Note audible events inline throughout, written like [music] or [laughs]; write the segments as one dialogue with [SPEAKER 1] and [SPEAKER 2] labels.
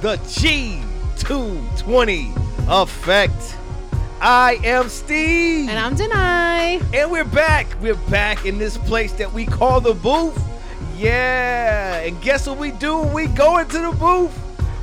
[SPEAKER 1] the G220 effect. I am Steve.
[SPEAKER 2] And I'm Denai.
[SPEAKER 1] And we're back. We're back in this place that we call the booth. Yeah. And guess what we do when we go into the booth?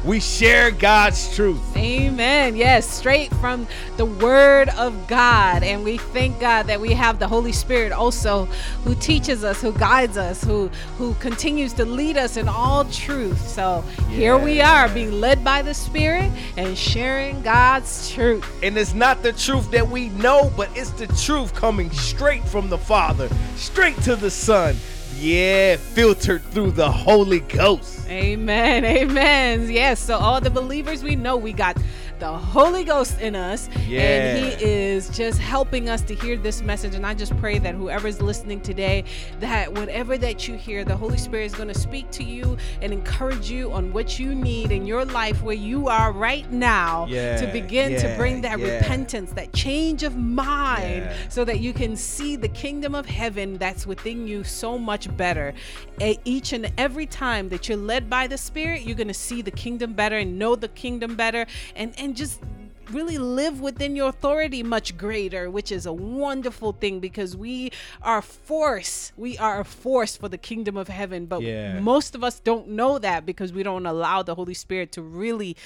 [SPEAKER 1] we share God's truth.
[SPEAKER 2] Amen. Yes, straight from the Word of God. And we thank God that we have the Holy Spirit also who teaches us, who guides us, who who continues to lead us in all truth. So yeah. here we are being led by the Spirit and sharing God's truth.
[SPEAKER 1] And it's not the truth that we know, but it's the truth coming straight from the Father, straight to the Son yeah, filtered through the Holy Ghost.
[SPEAKER 2] Amen. Amen. Yes. So all the believers we know we got the Holy Ghost in us. Yeah. And He is just helping us to hear this message. And I just pray that whoever's listening today, that whatever that you hear, the Holy Spirit is going to speak to you and encourage you on what you need in your life where you are right now yeah. to begin yeah. to bring that yeah. repentance, that change of mind, so that you can see the kingdom of heaven that's within you so much better. Each and every time that you're led by the Spirit, you're going to see the kingdom better and know the kingdom better. And, and and just really live within your authority much greater, which is a wonderful thing because we are force. We are a force for the kingdom of heaven. But yeah. most of us don't know that because we don't allow the Holy Spirit to really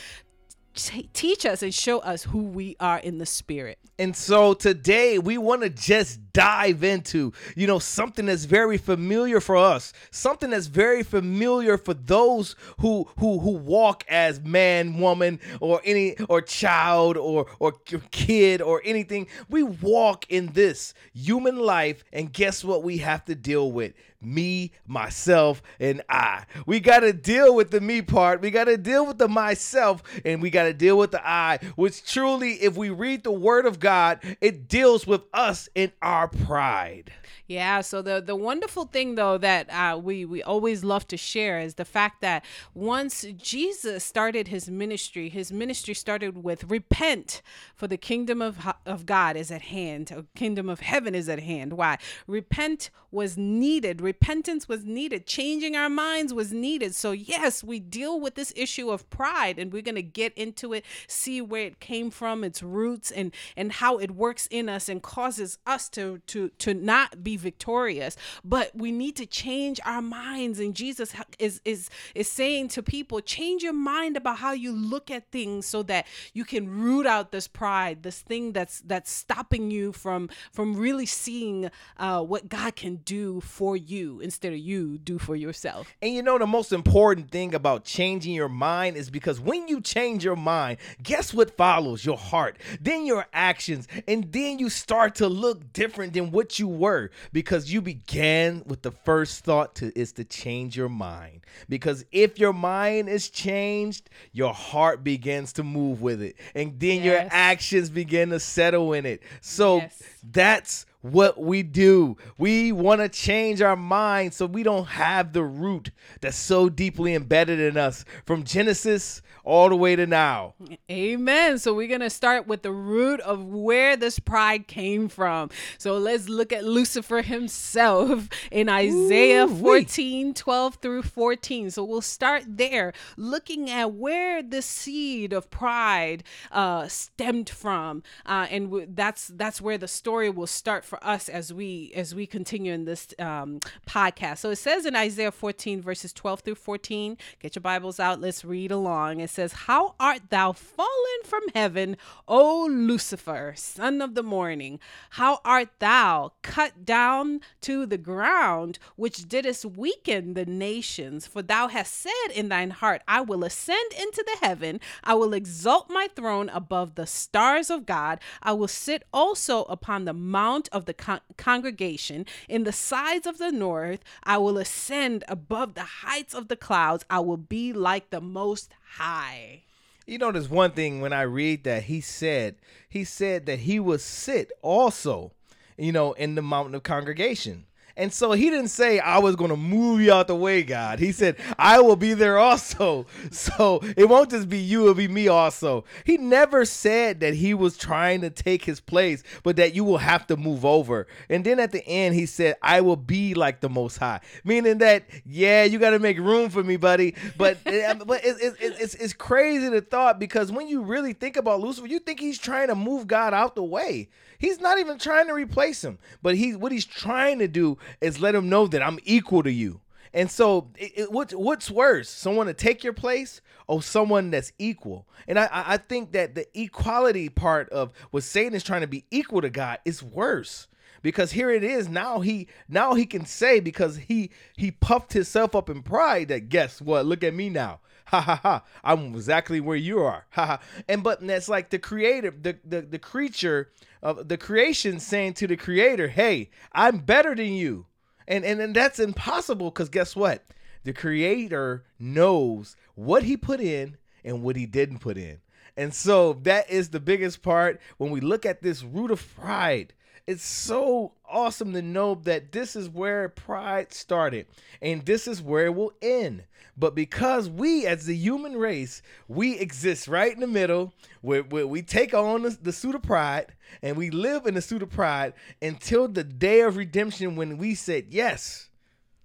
[SPEAKER 2] t- teach us and show us who we are in the spirit.
[SPEAKER 1] And so today we want to just dive into, you know, something that's very familiar for us, something that's very familiar for those who who who walk as man, woman, or any or child or or kid or anything. We walk in this human life and guess what we have to deal with? me, myself, and I. We got to deal with the me part. We got to deal with the myself, and we got to deal with the I, which truly, if we read the word of God, it deals with us in our pride.
[SPEAKER 2] Yeah. So the the wonderful thing though that uh, we we always love to share is the fact that once Jesus started his ministry, his ministry started with repent, for the kingdom of of God is at hand. The kingdom of heaven is at hand. Why? Repent was needed. Repentance was needed. Changing our minds was needed. So yes, we deal with this issue of pride, and we're gonna get into it, see where it came from, its roots, and and how it works in us and causes us to to to not be victorious but we need to change our minds. And jesus is is is saying to people change your mind about how you look at things so that you can root out this pride this thing that's that's stopping you from from really seeing uh, what god can do for you instead of you do for yourself.
[SPEAKER 1] And you know the most important thing about changing your mind is because when you change your mind guess what follows? Your heart then your actions and then you start to look different than what you were because you began with the first thought to is to change your mind. Because if your mind is changed, your heart begins to move with it, and then yes. your actions begin to settle in it. So yes. that's what we do. We want to change our mind so we don't have the root that's so deeply embedded in us from Genesis all the way to now.
[SPEAKER 2] Amen. So we're going to start with the root of where this pride came from. So let's look at Lucifer himself [laughs] in Isaiah Ooh, 14 12 through 14. So we'll start there looking at where the seed of pride uh, stemmed from. Uh, and w- that's that's where the story will start for us as we as we continue in this um, podcast. So it says in Isaiah 14 verses 12 through 14. Get your Bibles out. Let's read along. It says, How art thou fallen from heaven, O Lucifer, son of the morning? How art thou cut down to the ground, which didst weaken the nations? For thou hast said in thine heart, I will ascend into the heaven, I will exalt my throne above the stars of God, I will sit also upon the mount of the con- congregation in the sides of the north, I will ascend above the heights of the clouds, I will be like the most high.
[SPEAKER 1] You know, there's one thing when I read that he said, he said that he would sit also, you know, in the mountain of congregation. And so he didn't say, I was going to move you out the way, God. He said, I will be there also. [laughs] So it won't just be you, it'll be me also. He never said that he was trying to take his place, but that you will have to move over. And then at the end, he said, I will be like the Most High. Meaning that, yeah, you got to make room for me, buddy. But, [laughs] but it's, it's, it's, it's crazy to thought because when you really think about Lucifer, you think he's trying to move God out the way. He's not even trying to replace him, but he what he's trying to do is let him know that I'm equal to you. And so, it, it, what, what's worse, someone to take your place or someone that's equal? And I, I think that the equality part of what Satan is trying to be equal to God is worse because here it is now he now he can say because he he puffed himself up in pride that guess what look at me now ha ha ha. I'm exactly where you are. Ha ha. And but that's like the creator the the, the creature of the creation saying to the creator hey i'm better than you. And and, and that's impossible because guess what? The creator knows what he put in and what he didn't put in. And so that is the biggest part when we look at this root of pride it's so awesome to know that this is where pride started and this is where it will end. But because we, as the human race, we exist right in the middle where, where we take on the, the suit of pride and we live in the suit of pride until the day of redemption when we said, Yes,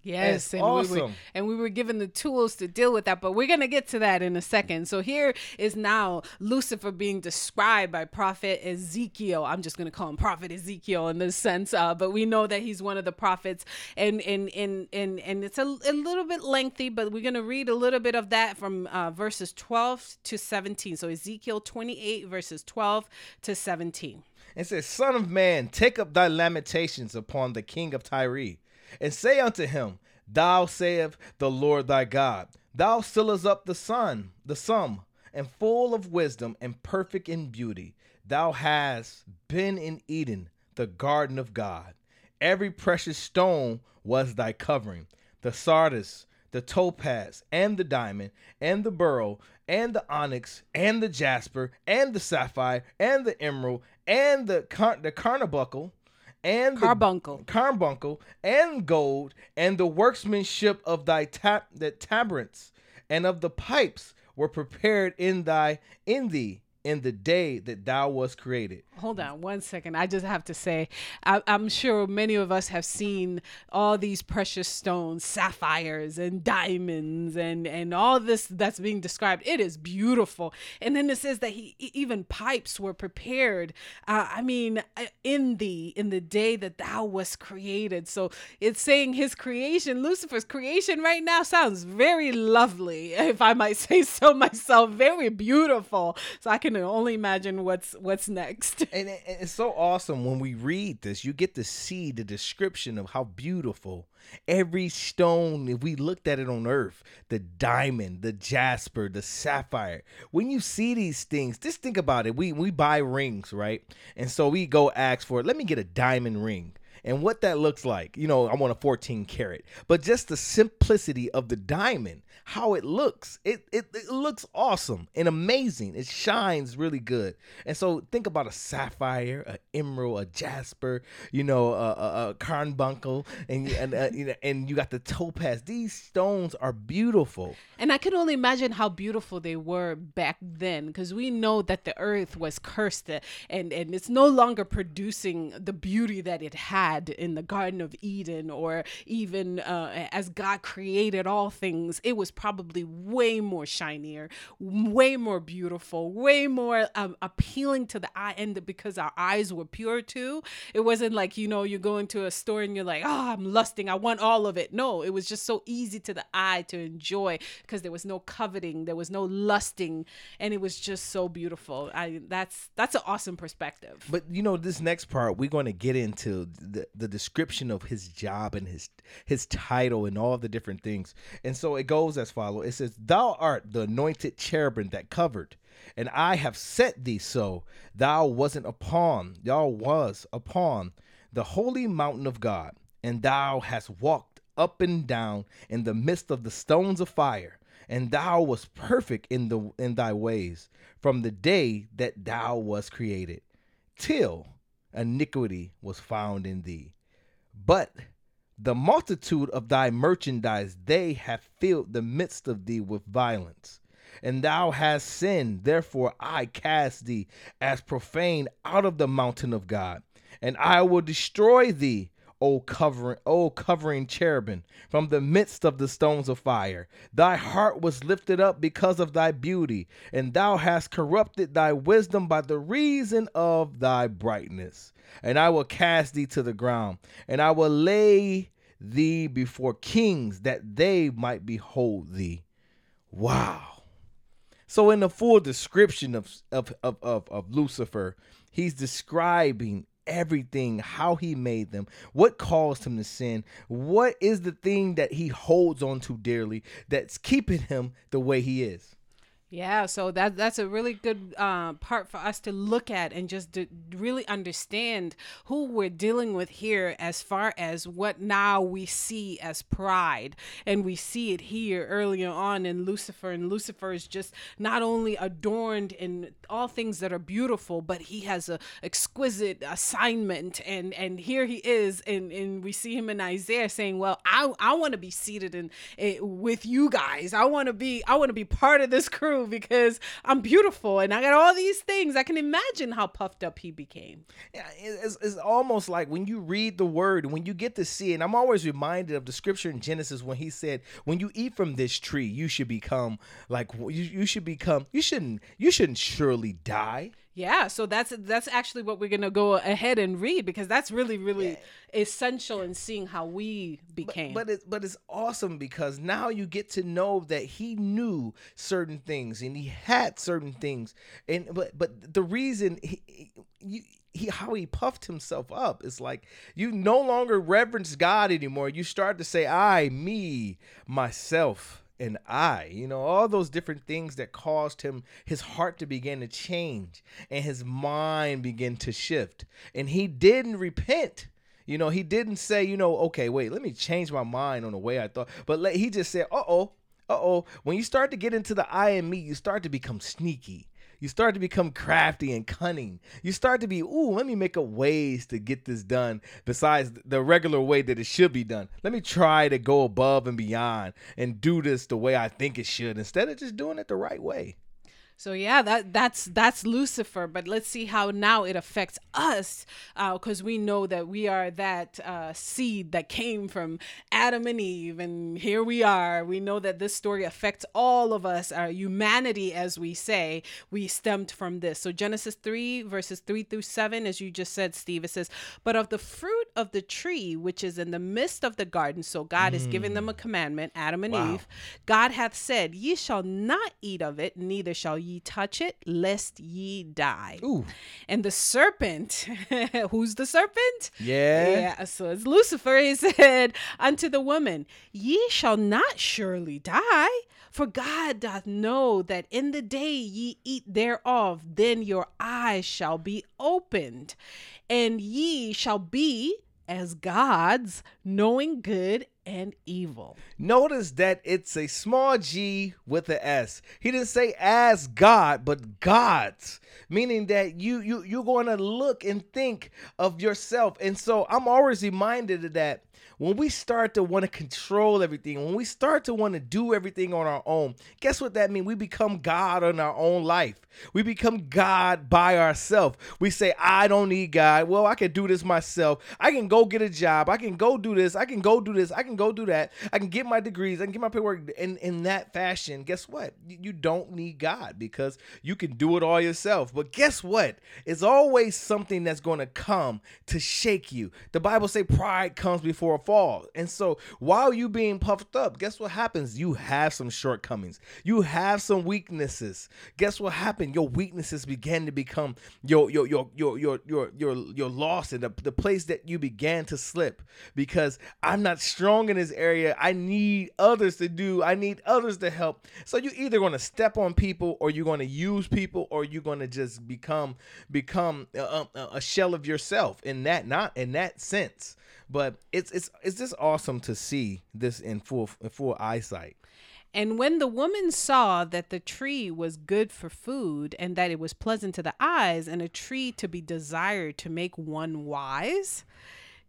[SPEAKER 2] Yes, and awesome. we were and we were given the tools to deal with that, but we're gonna get to that in a second. So here is now Lucifer being described by Prophet Ezekiel. I'm just gonna call him Prophet Ezekiel in this sense, uh, but we know that he's one of the prophets, and and and and and it's a, a little bit lengthy, but we're gonna read a little bit of that from uh, verses 12 to 17. So Ezekiel 28 verses 12 to 17.
[SPEAKER 1] It says, "Son of man, take up thy lamentations upon the king of Tyre." And say unto him, Thou saith the Lord thy God, Thou stillest up the sun, the sum, and full of wisdom and perfect in beauty. Thou hast been in Eden, the garden of God. Every precious stone was thy covering, the sardis, the topaz, and the diamond, and the beryl, and the onyx, and the jasper, and the sapphire, and the emerald, and the car- the carbuncle, and
[SPEAKER 2] carbuncle,
[SPEAKER 1] carbuncle, and gold, and the workmanship of thy tap the tabrets and of the pipes were prepared in thy in thee in the day that thou was created.
[SPEAKER 2] Hold on one second. I just have to say, I, am sure many of us have seen all these precious stones, sapphires and diamonds, and and all this that's being described. It is beautiful. And then it says that he even pipes were prepared. Uh, I mean, uh, in the in the day that thou was created. So it's saying his creation, Lucifer's creation, right now sounds very lovely, [laughs] if I might say so myself. Very beautiful. So I can only imagine what's what's next. [laughs]
[SPEAKER 1] And it's so awesome when we read this. You get to see the description of how beautiful every stone. If we looked at it on Earth, the diamond, the jasper, the sapphire. When you see these things, just think about it. We we buy rings, right? And so we go ask for. it. Let me get a diamond ring and what that looks like. You know, I want a 14 karat, but just the simplicity of the diamond, how it looks, it, it, it looks awesome and amazing. It shines really good. And so think about a sapphire, an emerald, a jasper, you know, a, a, a carbuncle, and and uh, you know, and you got the topaz. These stones are beautiful.
[SPEAKER 2] And I can only imagine how beautiful they were back then, because we know that the earth was cursed and and it's no longer producing the beauty that it had had in the Garden of Eden or even uh, as God created all things, it was probably way more shinier, way more beautiful, way more um, appealing to the eye. And because our eyes were pure too, it wasn't like, you know, you go into a store and you're like, oh, I'm lusting, I want all of it. No, it was just so easy to the eye to enjoy because there was no coveting, there was no lusting, and it was just so beautiful. I that's that's an awesome perspective.
[SPEAKER 1] But you know, this next part we're going to get into the, the description of his job and his his title and all the different things. And so it goes as follows. It says, Thou art the anointed cherubim that covered, and I have set thee so. Thou wasn't upon, thou was upon the holy mountain of God, and thou hast walked up and down in the midst of the stones of fire and thou was perfect in the in thy ways from the day that thou was created till iniquity was found in thee. But The multitude of thy merchandise, they have filled the midst of thee with violence. And thou hast sinned, therefore I cast thee as profane out of the mountain of God, and I will destroy thee O covering, O covering cherubim, from the midst of the stones of fire. Thy heart was lifted up because of thy beauty, and thou hast corrupted thy wisdom by the reason of thy brightness. And I will cast thee to the ground, and I will lay thee before kings that they might behold thee. Wow. So in the full description of of of, of, of Lucifer, he's describing everything, how he made them, what caused him to sin, what is the thing that he holds on to dearly that's keeping him the way he is.
[SPEAKER 2] Yeah, so that that's a really good uh, part for us to look at and just to really understand who we're dealing with here, as far as what now we see as pride, and we see it here earlier on in Lucifer, and Lucifer is just not only adorned in all things that are beautiful, but he has a exquisite assignment, and and here he is, and and we see him in Isaiah saying, "Well, I I want to be seated in, in with you guys. I want to be I want to be part of this crew." Because I'm beautiful and I got all these things. I can imagine how puffed up he became.
[SPEAKER 1] Yeah, it's, it's almost like when you read the word, when you get to see it, I'm always reminded of the scripture in Genesis when he said, when you eat from this tree, you should become like, you, you should become, you shouldn't, you shouldn't surely die.
[SPEAKER 2] Yeah, so that's that's actually what we're gonna go ahead and read because that's really really yeah. essential in seeing how we became.
[SPEAKER 1] But but it's but it's awesome because now you get to know that he knew certain things and he had certain things, and but but the reason he, he, he how he puffed himself up is like you no longer reverence God anymore. You start to say I, me, myself and I, you know, all those different things that caused him his heart to begin to change and his mind begin to shift. And he didn't repent. You know, he didn't say, you know, okay, wait, let me change my mind on the way I thought. But let, he just said, uh oh, uh oh. When you start to get into the I and me, you start to become sneaky. You start to become crafty and cunning. You start to be, ooh, let me make up ways to get this done besides the regular way that it should be done. Let me try to go above and beyond and do this the way I think it should instead of just doing it the right way.
[SPEAKER 2] So yeah, that that's that's Lucifer. But let's see how now it affects us, because uh, we know that we are that uh, seed that came from Adam and Eve, and here we are. We know that this story affects all of us, our humanity, as we say. We stemmed from this. So Genesis three verses three through seven, as you just said, Steve, it says, "But of the fruit of the tree which is in the midst of the garden, so God mm. is giving them a mm. commandment, Adam and wow. Eve. God hath said, Ye shall not eat of it, neither shall ye touch it, lest ye die.
[SPEAKER 1] Ooh.
[SPEAKER 2] And the serpent, [laughs] who's the serpent?
[SPEAKER 1] Yeah.
[SPEAKER 2] Yeah. So it's Lucifer. He [laughs] said unto the woman, Ye shall not surely die. For God doth know that in the day ye eat thereof, then your eyes shall be opened, and ye shall be as gods, knowing good and evil.
[SPEAKER 1] Notice that it's a small g with a s. He didn't say as God, but gods, meaning that you you you're going to look and think of yourself. And so I'm always reminded of that when we start to want to control everything, when we start to want to do everything on our own, guess what that means? We become God on our own life. We become God by ourselves. We say, I don't need God. Well, I can do this myself. I can go get a job. I can go do this. I can go do this. I can go do that. I can get my degrees. I can get my paperwork. In, in that fashion, guess what? You don't need God because you can do it all yourself. But guess what? It's always something that's going to come to shake you. The Bible say pride comes before a fall. And so while you being puffed up, guess what happens? You have some shortcomings. You have some weaknesses. Guess what happened? your weaknesses began to become your your your your your your your, your loss and the, the place that you began to slip because I'm not strong in this area. I need others to do. I need others to help. So you either going to step on people or you're going to use people or you're going to just become become a, a shell of yourself in that not in that sense. But it's it's it's just awesome to see this in full in full eyesight.
[SPEAKER 2] And when the woman saw that the tree was good for food, and that it was pleasant to the eyes, and a tree to be desired to make one wise,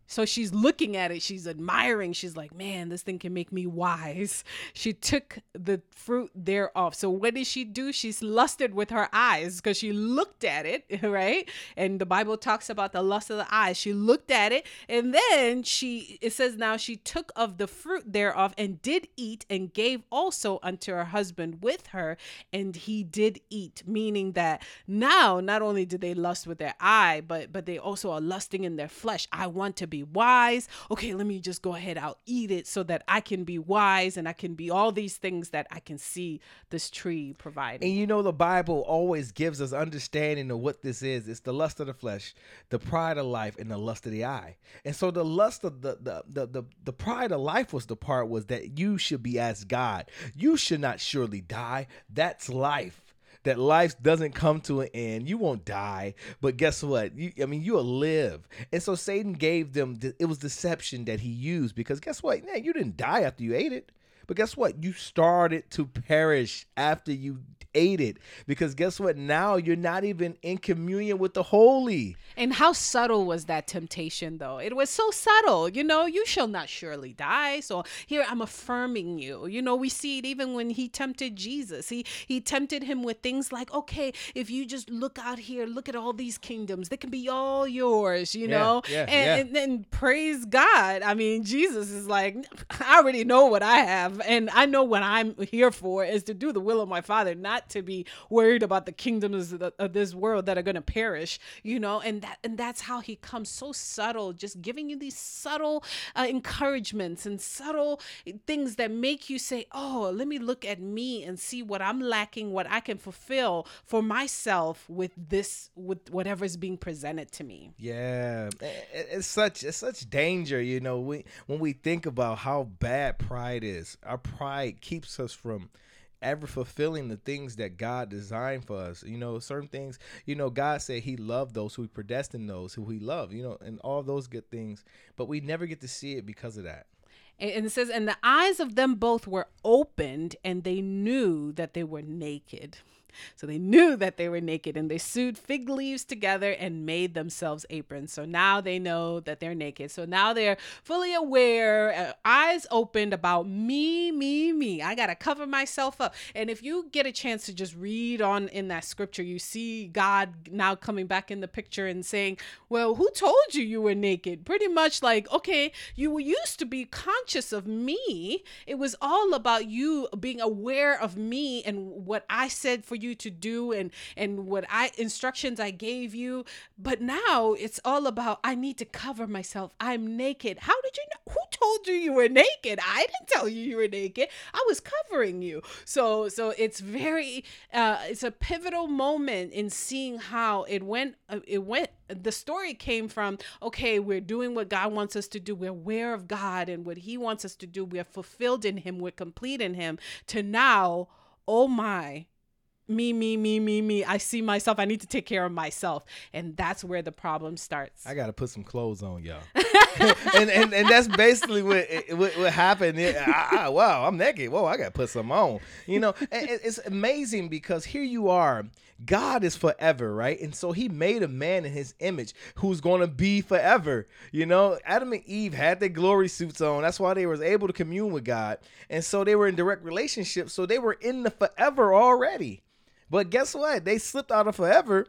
[SPEAKER 2] So she's looking at it, she's admiring, she's like, man, this thing can make me wise. [laughs] She took the fruit thereof. So what did she do? She's lusted with her eyes because she looked at it, [laughs] right? And the Bible talks about the lust of the eyes. She looked at it, and then she, it says, now she took of the fruit thereof and did eat and gave also unto her husband with her, and he did eat, meaning that now not only did they lust with their eye, but but they also are lusting in their flesh. I want to be be wise. Okay, let me just go ahead, I'll eat it so that I can be wise and I can be all these things that I can see this tree providing.
[SPEAKER 1] And you know, the Bible always gives us understanding of what this is it's the lust of the flesh, the pride of life, and the lust of the eye. And so the lust of the the the the, the pride of life was the part was that you should be as God. You should not surely die. That's life that life doesn't come to an end. You won't die, but guess what? You, I mean, you'll live. And so Satan gave them. It was deception that he used because guess what? Man, you didn't die after you ate it. But guess what? You started to perish after you ate it. Because guess what? Now you're not even in communion with the holy.
[SPEAKER 2] And how subtle was that temptation, though? It was so subtle. You know, you shall not surely die. So here I'm affirming you. You know, we see it even when he tempted Jesus. He he tempted him with things like, okay, if you just look out here, look at all these kingdoms, they can be all yours, you
[SPEAKER 1] Yeah,
[SPEAKER 2] know?
[SPEAKER 1] yeah,
[SPEAKER 2] and,
[SPEAKER 1] yeah.
[SPEAKER 2] and then praise God. I mean, Jesus is like, I already know what I have, and I know what I'm here for is to do the will of my Father, not to be worried about the kingdoms of, the, of this world that are going to perish, you know. And that and that's how He comes so subtle, just giving you these subtle uh, encouragements and subtle things that make you say, "Oh, let me look at me and see what I'm lacking, what I can fulfill for myself with this, with whatever is being presented to me."
[SPEAKER 1] Yeah, it's such it's such danger, you know. We when we think about how bad pride is, our pride keeps us from ever fulfilling the things that God designed for us. You know, certain things. You know, God said He loved those who He predestined those who He loved. You know, and all those good things, but we never get to see it because of that.
[SPEAKER 2] And it says, and the eyes of them both were opened, and they knew that they were naked. So they knew that they were naked, and they sewed fig leaves together and made themselves aprons. So now they know that they're naked. So now they're fully aware, uh, eyes opened about me, me, me. I got to cover myself up. And if you get a chance to just read on in that scripture, you see God now coming back in the picture and saying, Well, who told you you were naked? Pretty much like, okay, you used to be conscious of me. It was all about you being aware of me and what I said for you to do and and what I instructions I gave you. But now it's all about I need to cover myself. I'm naked. How did you know? Who told you you were naked? I didn't tell you you were naked. I was covering you. So so it's very uh it's a pivotal moment in seeing how it went uh, it went the story came from okay we're doing what god wants us to do we're aware of god and what he wants us to do we're fulfilled in him we're complete in him to now oh my me me me me me i see myself i need to take care of myself and that's where the problem starts
[SPEAKER 1] I gotta put some clothes on, y'all. [laughs] and, and and that's basically what what, what happened. I- I- wow, I'm naked. Whoa, I gotta put some on. You know, it's amazing because here you are. God is forever, right? And so He made a man in His image who's going to be forever. You know, Adam and Eve had their glory suits on. That's why they was able to commune with God, and so they were in direct relationship. So they were in the forever already. But guess what? They slipped out of forever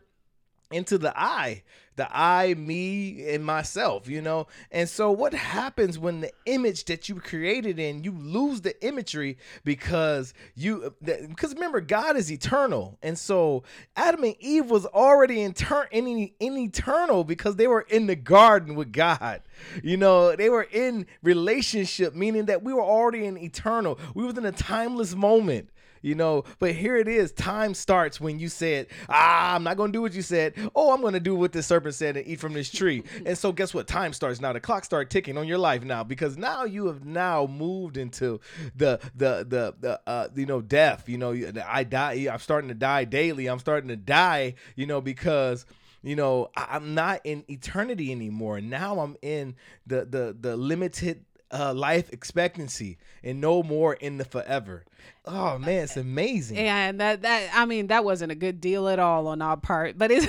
[SPEAKER 1] into the I, the I, me, and myself, you know? And so, what happens when the image that you created in, you lose the imagery because you, because remember, God is eternal. And so, Adam and Eve was already in, turn, in, in eternal because they were in the garden with God. You know, they were in relationship, meaning that we were already in eternal. We was in a timeless moment you know? But here it is time starts when you said ah i'm not gonna do what you said. Oh i'm gonna do what the serpent said and eat from this tree. [laughs] And so guess what? Time starts now. The clock start ticking on your life now because now you have now moved into the the the, the uh you know death you know? I die i'm starting to die daily. I'm starting to die you know because you know i'm not in eternity anymore. Now i'm in the the the limited uh, life expectancy and no more in the forever. Oh man, it's amazing.
[SPEAKER 2] Yeah, and that that I mean that wasn't a good deal at all on our part. But it's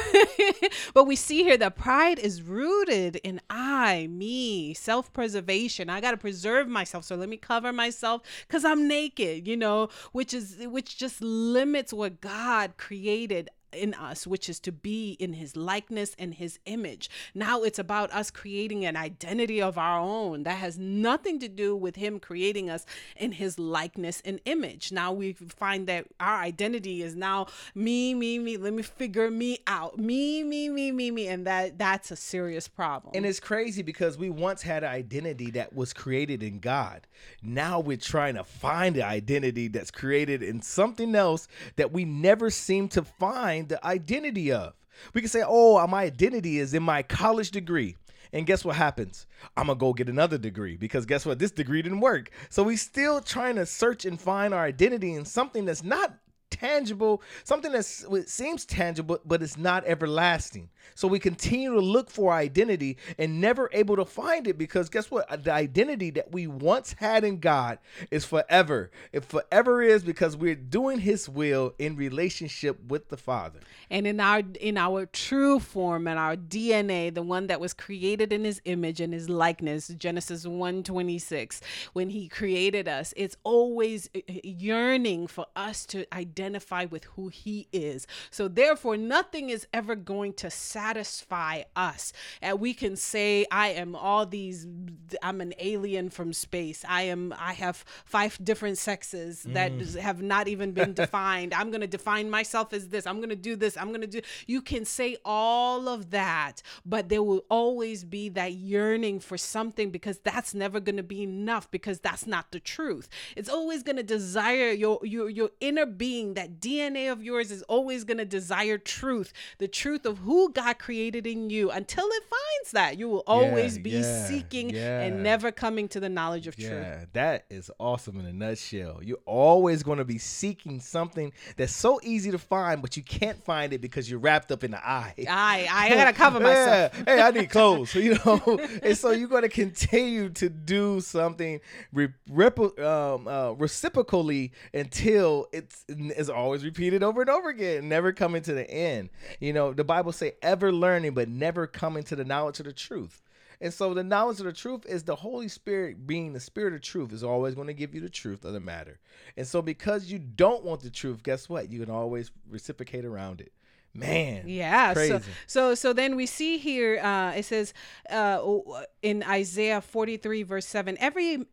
[SPEAKER 2] [laughs] but we see here that pride is rooted in I, me, self-preservation. I got to preserve myself. So let me cover myself cuz I'm naked, you know, which is which just limits what God created in us, which is to be in his likeness and his image. Now it's about us creating an identity of our own that has nothing to do with him creating us in his likeness and image. Now we find that our identity is now me, me, me. Let me figure me out. Me, me, me, me, me. And that that's a serious problem.
[SPEAKER 1] And it's crazy because we once had an identity that was created in God. Now we're trying to find an identity that's created in something else that we never seem to find the identity of. We can say, oh, my identity is in my college degree. And guess what happens? I'm gonna go get another degree because guess what? This degree didn't work. So we still trying to search and find our identity in something that's not tangible, something that seems tangible, but it's not everlasting. So we continue to look for identity and never able to find it because guess what? The identity that we once had in God is forever. It forever is because we're doing His will in relationship with the Father.
[SPEAKER 2] And in our in our true form and our DNA, the one that was created in His image and His likeness, Genesis one twenty six, when He created us, it's always uh, yearning for us to identify with who He is. So therefore, nothing is ever going to satisfy us. And we can say, I am all these, I'm an alien from space. I am, I have five different sexes that mm. have not even been defined. I'm going to define myself as this. I'm going to do this. I'm going to do, you can say all of that, but there will always be that yearning for something because that's never going to be enough because that's not the truth. It's always going to desire your, your, your inner being, that DNA of yours is always going to desire truth, the truth of who God created in you until it finds that. You will always yeah, be yeah, seeking yeah. and never coming to the knowledge of truth.
[SPEAKER 1] That is awesome in a nutshell. You're always going to be seeking something that's so easy to find, but you can't find it because you're wrapped up in the eye.
[SPEAKER 2] I, I gotta [laughs] cover myself.
[SPEAKER 1] hey, I need [laughs] clothes, you know. and so you're going to continue to do something re- rep- um, uh, reciprocally until it's, it's always repeated over and over again, never coming to the end. You know, the Bible say ever learning but never coming to the knowledge of the truth. And so the knowledge of the truth is the Holy Spirit being the spirit of truth is always going to give you the truth of the matter. And so because you don't want the truth, guess what? You can always reciprocate around it. Man.
[SPEAKER 2] Yeah. Crazy. So so so then we see here uh it says uh in Isaiah 43 verse 7 every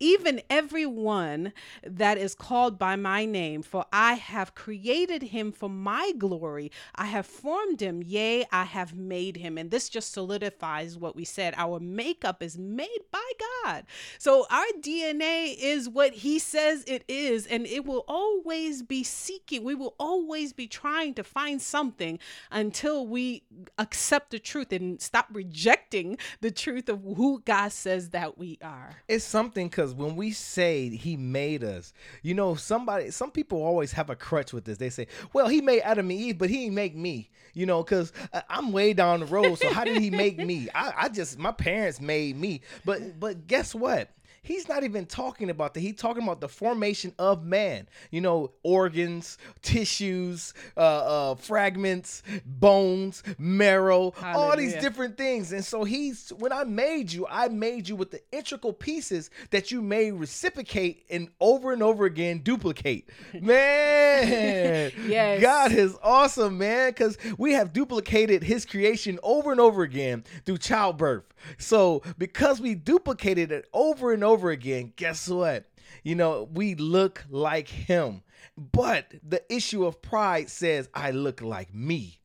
[SPEAKER 2] even everyone that is called by my name, for I have created him for my glory. I have formed him, yea, I have made him. And this just solidifies what we said. Our makeup is made by God. So our DNA is what he says it is, and it will always be seeking. We will always be trying to find something until we accept the truth and stop rejecting the truth of who God says that we are.
[SPEAKER 1] It's something because because when we say he made us, you know, somebody, some people always have a crutch with this. They say, well, he made Adam and Eve, but he didn't make me, you know, because I'm way down the road. So how did he make me? I, I just, my parents made me. But, but guess what? He's not even talking about that. He's talking about the formation of man. You know, organs, tissues, uh, uh, fragments, bones, marrow, Hallelujah. all these different things. And so he's when I made you, I made you with the integral pieces that you may reciprocate and over and over again duplicate. [laughs] Man, yes. God is awesome, man, because we have duplicated his creation over and over again through childbirth. So because we duplicated it over and over again, guess what? You know, we look like him. But the issue of pride says, I look like me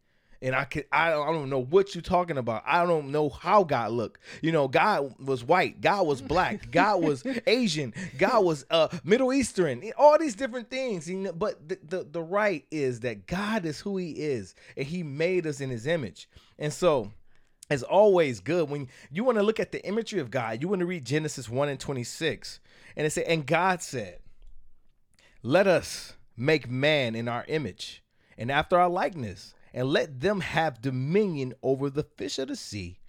[SPEAKER 1] and I can I don't, I don't know what you're talking about. I don't know how God looked. You know, God was white, God was black, [laughs] God was Asian, God was uh Middle Eastern, all these different things. You know, but the, the the right is that God is who He is, and He made us in His image, and so is always good when you want to look at the imagery of God. You want to read Genesis 1 and 26. And it said, And God said, Let us make man in our image and after our likeness, and let them have dominion over the fish of the sea,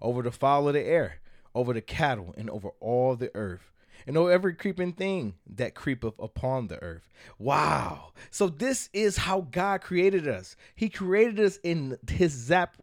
[SPEAKER 1] over the fowl of the air, over the cattle and over all the earth and over every creeping thing that creepeth upon the earth. Wow. So this is how God created us. He created us in his zap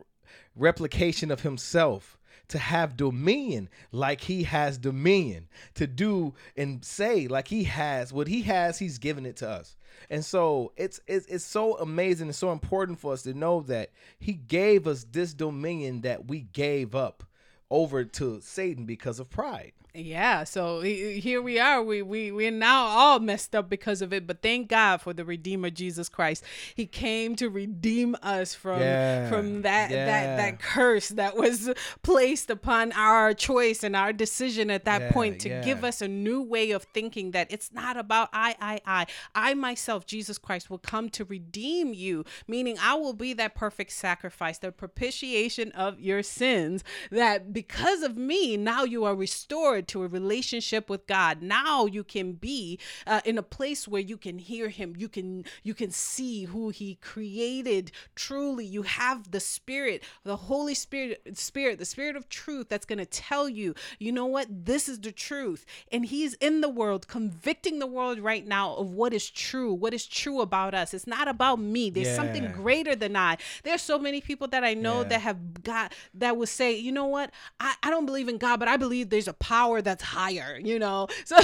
[SPEAKER 1] replication of himself to have dominion like he has dominion to do and say like he has what he has he's given it to us. And so it's, it's it's so amazing and so important for us to know that he gave us this dominion that we gave up over to satan because of pride
[SPEAKER 2] yeah, so here we are. We we we're now all messed up because of it, but thank God for the Redeemer Jesus Christ. He came to redeem us from yeah, from that yeah. that that curse that was placed upon our choice and our decision at that yeah, point to give us a new way of thinking that it's not about I I I. I myself, Jesus Christ will come to redeem you, meaning I will be that perfect sacrifice, the propitiation of your sins that because of me now you are restored to a relationship with God. Now you can be uh, in a place where you can hear him. You can you can see who he created truly. You have the spirit, the Holy Spirit, spirit, the spirit of truth that's going to tell you, you know what? This is the truth. And he's in the world convicting the world right now of what is true, what is true about us. It's not about me. There's yeah. something greater than I. There's so many people that I know yeah. that have got that would say, you know what? I, I don't believe in God, but I believe there's a power power that's higher, you know? [laughs] So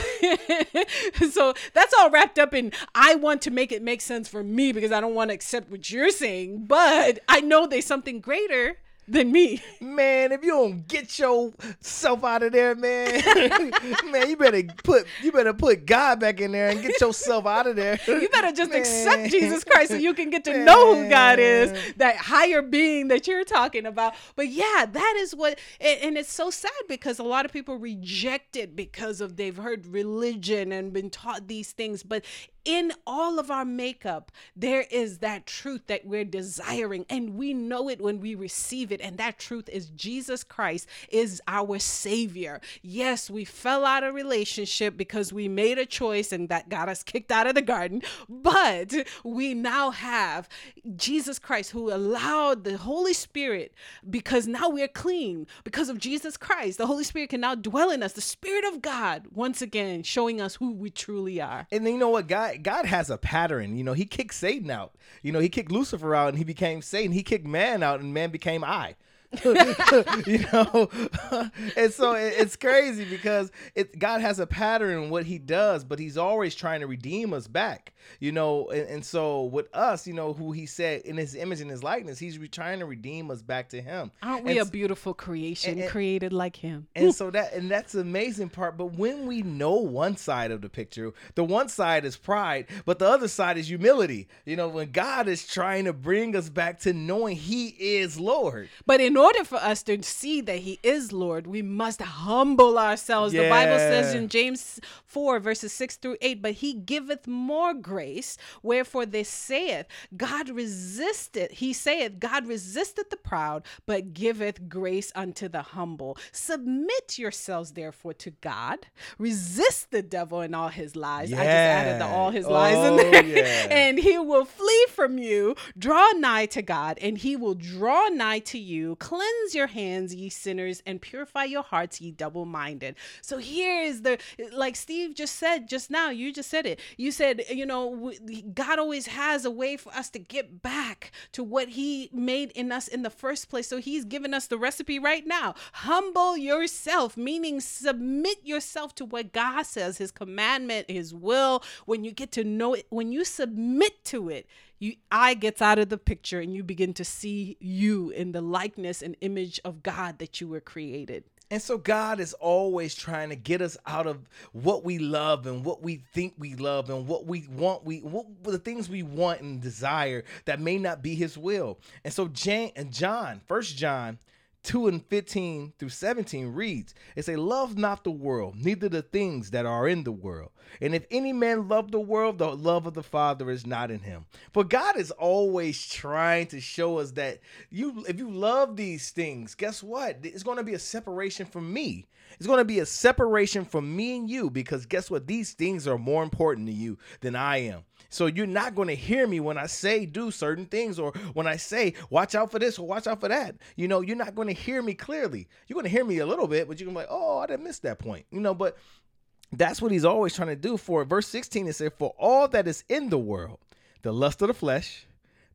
[SPEAKER 2] so that's all wrapped up in I want to make it make sense for me because I don't want to accept what you're saying, but I know there's something greater than me.
[SPEAKER 1] Man, if you don't get yourself out of there, man, [laughs] man, you better put you better put God back in there and get yourself out of there.
[SPEAKER 2] You better just man. accept Jesus Christ so you can get to man. know who God is, that higher being that you're talking about. But yeah, that is what and it's so sad because a lot of people reject it because of they've heard religion and been taught these things, but in all of our makeup, there is that truth that we're desiring, and we know it when we receive it. And that truth is Jesus Christ is our Savior. Yes, we fell out of relationship because we made a choice and that got us kicked out of the garden, but we now have Jesus Christ who allowed the Holy Spirit because now we're clean because of Jesus Christ. The Holy Spirit can now dwell in us, the Spirit of God, once again, showing us who we truly are.
[SPEAKER 1] And then you know what, God God has a pattern. You know, He kicked Satan out. You know, He kicked Lucifer out, and he became Satan. He kicked man out, and man became I. [laughs] you know? [laughs] And so it's crazy because it god has a pattern in what he does but he's always trying to redeem us back you know? And, and so with us you know who he said in his image and his likeness he's trying to redeem us back to him.
[SPEAKER 2] Aren't we and, a beautiful creation and, created like him?
[SPEAKER 1] And [laughs] so that and that's the amazing part but when we know one side of the picture the one side is pride but the other side is humility. You know when god is trying to bring us back to knowing he is lord.
[SPEAKER 2] But in order for us to see that he is Lord, we must humble ourselves. Yeah. The Bible says in James 4, verses 6 through 8, but he giveth more grace. Wherefore they saith, God resisteth, he saith, God resisteth the proud, but giveth grace unto the humble. Submit yourselves therefore to God. Resist the devil and all his lies. Yeah. I just added the all his lies oh, in there. Yeah. [laughs] and he will flee from you. Draw nigh to God, and he will draw nigh to you. Cleanse your hands, ye sinners, and purify your hearts, ye double minded. So here is the, like Steve just said just now, you just said it. You said, you know, God always has a way for us to get back to what He made in us in the first place. So He's given us the recipe right now. Humble yourself, meaning submit yourself to what God says, His commandment, His will. When you get to know it, when you submit to it, you I gets out of the picture and you begin to see you in the likeness and image of God that you were created.
[SPEAKER 1] And so God is always trying to get us out of what we love and what we think we love and what we want we what the things we want and desire that may not be his will. And so Jan and John, first John 2 and 15 through 17 reads, It say, Love not the world, neither the things that are in the world. And if any man love the world, the love of the Father is not in him. For God is always trying to show us that you if you love these things, guess what? It's going to be a separation from me. It's going to be a separation from me and you because guess what? These things are more important to you than I am. So you're not going to hear me when I say do certain things or when I say watch out for this or watch out for that. You know, you're not going to hear me clearly. You're going to hear me a little bit, but you're going to be like, oh, I didn't miss that point. You know, but that's what he's always trying to do. For verse 16, it said, For all that is in the world, the lust of the flesh,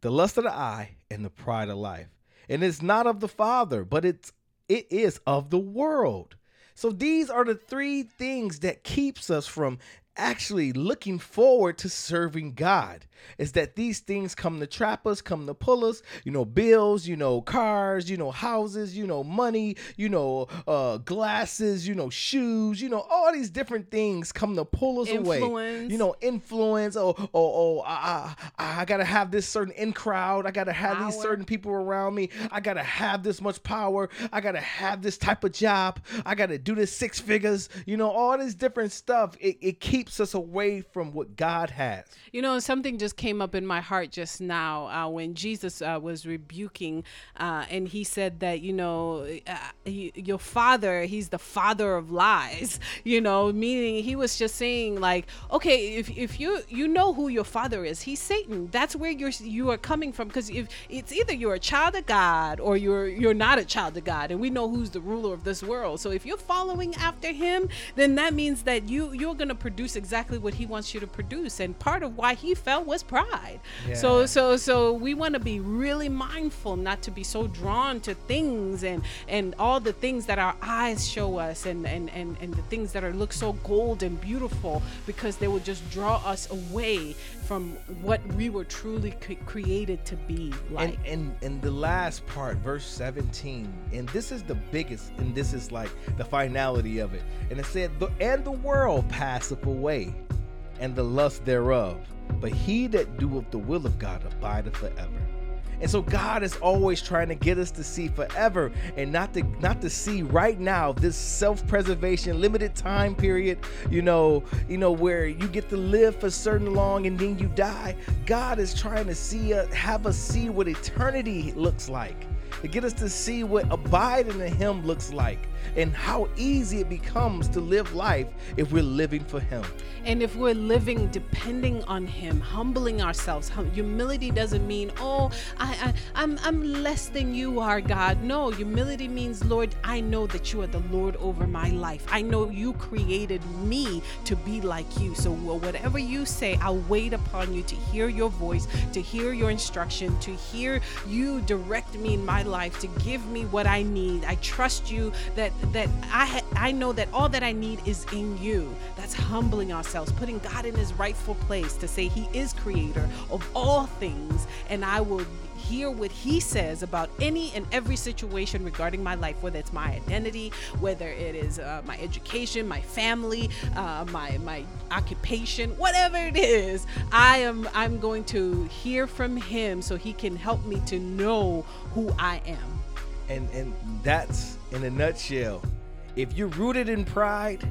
[SPEAKER 1] the lust of the eye, and the pride of life. And it's not of the Father, but it's it is of the world. So these are the three things that keeps us from actually looking forward to serving God is that these things come to trap us, come to pull us, you know, bills, you know, cars, you know, houses, you know, money, you know, uh, glasses, you know, shoes, you know, all these different things come to pull us
[SPEAKER 2] Influence.
[SPEAKER 1] away. You know, influence. Oh, oh, oh, I, I, I gotta have this certain in crowd. I gotta have these certain people around me. I gotta have this much power. I gotta have this type of job. I gotta do this six figures. You know, all this different stuff. It, it keeps us away from what God has.
[SPEAKER 2] You know, something just came up in my heart just now uh, when Jesus uh, was rebuking, uh, and he said that, you know, uh, he, your father, he's the father of lies, [laughs] you know, meaning he was just saying, like, okay, if, if you you know who your father is, he's Satan. That's where you're you are coming from because if it's either you're a child of God or you're you're not a child of God, and we know who's the ruler of this world. So if you're following after him, then that means that you you're gonna produce exactly what he wants you to produce, and part of why he fell was pride. So so so we want to be really mindful not to be so drawn to things and and all the things that our eyes show us and and and, and the things that are look so gold and beautiful because they will just draw us away from what we were truly cre- created to be like.
[SPEAKER 1] And, and and the last part, verse 17, and this is the biggest, and this is like the finality of it. And it said, "The and the world passeth away, and the lust thereof, but he that doeth the will of God abideth forever." And so God is always trying to get us to see forever and not to not to see right now this self-preservation limited time period, you know, you know where you get to live for certain long and then you die. God is trying to see have us see what eternity looks like. To get us to see what abiding in him looks like and how easy it becomes to live life if we're living for him.
[SPEAKER 2] And if we're living depending on Him, humbling ourselves, hum- humility doesn't mean, oh, I, I, I'm, I'm less than you are, God. No, humility means, Lord, I know that you are the Lord over my life. I know you created me to be like you. So wh- whatever you say, I'll wait upon you to hear your voice, to hear your instruction, to hear you direct me in my life, to give me what I need. I trust you that that I ha- I know that all that I need is in you. That's humbling ourselves, putting God in his rightful place to say he is creator of all things. And I will hear what he says about any and every situation regarding my life whether it's my identity whether it is uh, my education my family uh, my my occupation whatever it is. I am i'm going to hear from him so he can help me to know who i am.
[SPEAKER 1] And and that's in a nutshell if you're rooted in pride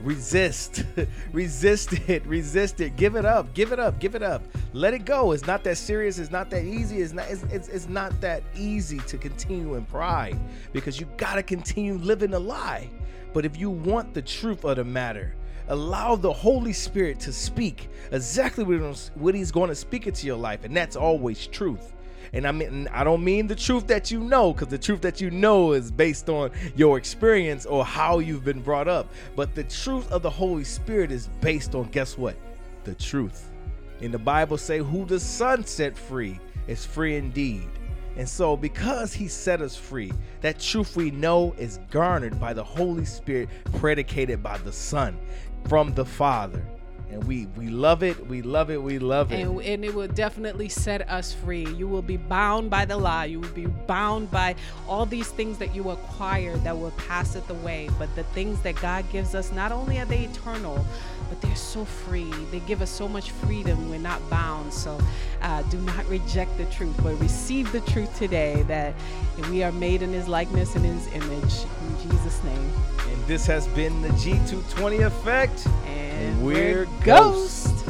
[SPEAKER 1] resist. [laughs] Resist it. Resist it. Give it up. Give it up. Give it up. Let it go. It's not that serious. It's not that easy. It's not it's, it's, it's not that easy to continue in pride because you gotta continue living a lie. But if you want the truth of the matter allow the holy spirit to speak exactly what he's- what he's going to speak into your life and that's always truth and I mean, I don't mean the truth that you know, because the truth that you know is based on your experience or how you've been brought up. But the truth of the Holy Spirit is based on, guess what? The truth. In the Bible say, who the Son set free is free indeed. And so, because He set us free, that truth we know is garnered by the Holy Spirit, predicated by the Son from the Father. And we we love it, we love it, we love it.
[SPEAKER 2] and, and it will definitely set us free. You will be bound by the lie. You will be bound by all these things that you acquire that will pass it away. But the things that God gives us, not only are they eternal, but they're so free. They give us so much freedom. We're not bound. So uh, do not reject the truth, but receive the truth today that we are made in His likeness and His image. In Jesus' name.
[SPEAKER 1] And this has been the G220 effect.
[SPEAKER 2] And
[SPEAKER 1] We're
[SPEAKER 2] we're Ghost.